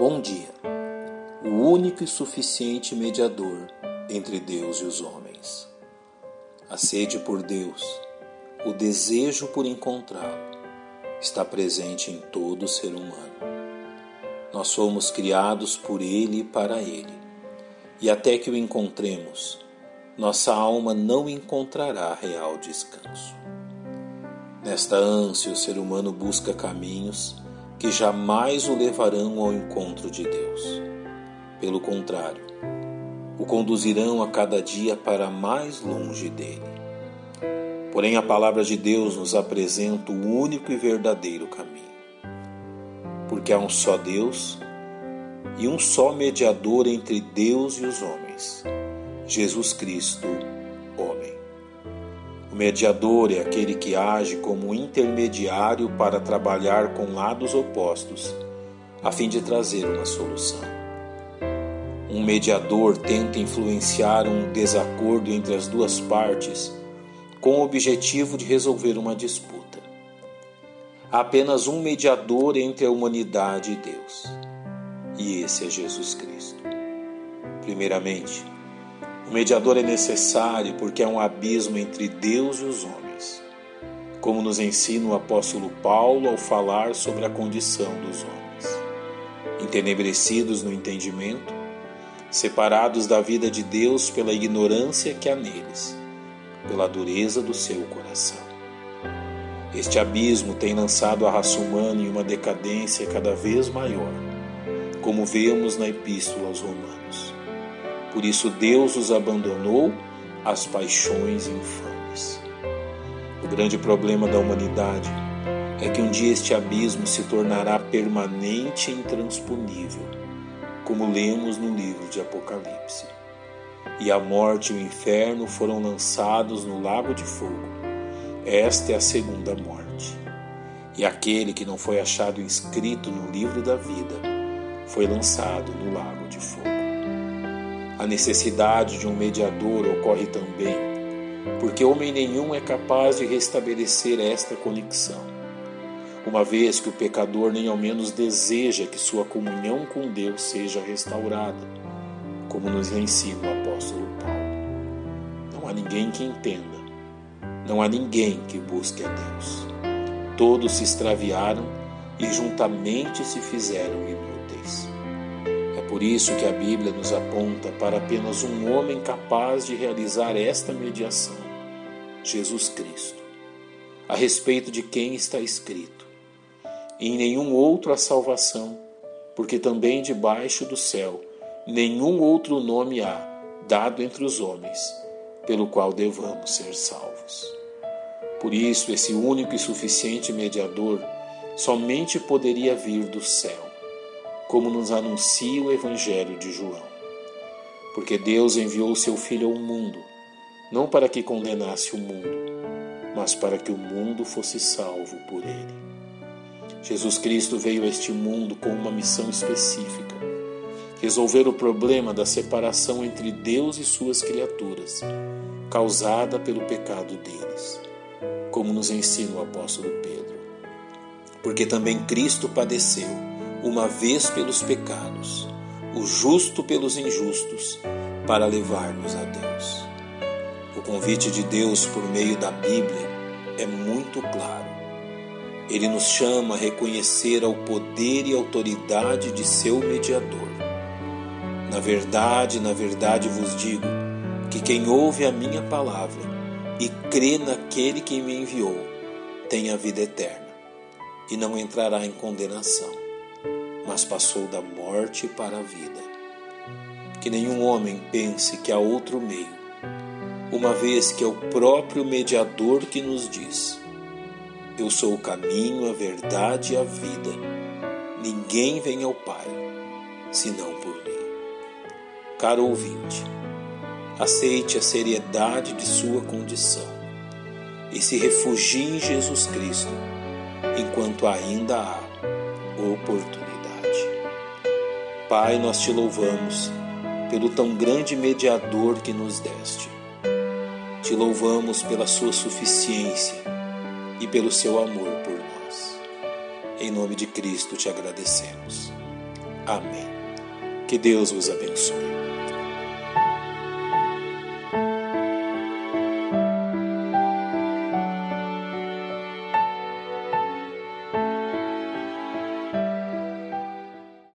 Bom dia. O único e suficiente mediador entre Deus e os homens. A sede por Deus, o desejo por encontrá-lo, está presente em todo ser humano. Nós somos criados por Ele e para Ele, e até que o encontremos, nossa alma não encontrará real descanso. Nesta ânsia, o ser humano busca caminhos que jamais o levarão ao encontro de Deus. Pelo contrário, o conduzirão a cada dia para mais longe dele. Porém, a palavra de Deus nos apresenta o único e verdadeiro caminho. Porque há um só Deus e um só mediador entre Deus e os homens, Jesus Cristo, mediador é aquele que age como intermediário para trabalhar com lados opostos, a fim de trazer uma solução. Um mediador tenta influenciar um desacordo entre as duas partes com o objetivo de resolver uma disputa. Há apenas um mediador entre a humanidade e Deus, e esse é Jesus Cristo. Primeiramente, o mediador é necessário porque é um abismo entre Deus e os homens, como nos ensina o apóstolo Paulo ao falar sobre a condição dos homens. Entenebrecidos no entendimento, separados da vida de Deus pela ignorância que há neles, pela dureza do seu coração. Este abismo tem lançado a raça humana em uma decadência cada vez maior, como vemos na Epístola aos Romanos. Por isso Deus os abandonou às paixões infames. O grande problema da humanidade é que um dia este abismo se tornará permanente e intransponível, como lemos no livro de Apocalipse. E a morte e o inferno foram lançados no lago de fogo. Esta é a segunda morte. E aquele que não foi achado inscrito no livro da vida foi lançado no lago de fogo. A necessidade de um mediador ocorre também porque homem nenhum é capaz de restabelecer esta conexão, uma vez que o pecador nem ao menos deseja que sua comunhão com Deus seja restaurada, como nos ensina o apóstolo Paulo. Não há ninguém que entenda, não há ninguém que busque a Deus. Todos se extraviaram e juntamente se fizeram inúteis. Por isso que a Bíblia nos aponta para apenas um homem capaz de realizar esta mediação, Jesus Cristo, a respeito de quem está escrito. em nenhum outro há salvação, porque também debaixo do céu nenhum outro nome há dado entre os homens, pelo qual devamos ser salvos. Por isso, esse único e suficiente mediador somente poderia vir do céu como nos anuncia o Evangelho de João. Porque Deus enviou seu Filho ao mundo, não para que condenasse o mundo, mas para que o mundo fosse salvo por ele. Jesus Cristo veio a este mundo com uma missão específica: resolver o problema da separação entre Deus e suas criaturas, causada pelo pecado deles, como nos ensina o apóstolo Pedro. Porque também Cristo padeceu uma vez pelos pecados, o justo pelos injustos, para levar-nos a Deus. O convite de Deus por meio da Bíblia é muito claro. Ele nos chama a reconhecer ao poder e autoridade de seu mediador. Na verdade, na verdade vos digo que quem ouve a minha palavra e crê naquele que me enviou tem a vida eterna e não entrará em condenação mas passou da morte para a vida. Que nenhum homem pense que há outro meio, uma vez que é o próprio mediador que nos diz: Eu sou o caminho, a verdade e a vida. Ninguém vem ao Pai senão por mim. Caro ouvinte, aceite a seriedade de sua condição e se refugie em Jesus Cristo enquanto ainda há oportunidade. Pai, nós te louvamos pelo tão grande mediador que nos deste. Te louvamos pela sua suficiência e pelo seu amor por nós. Em nome de Cristo te agradecemos. Amém. Que Deus vos abençoe.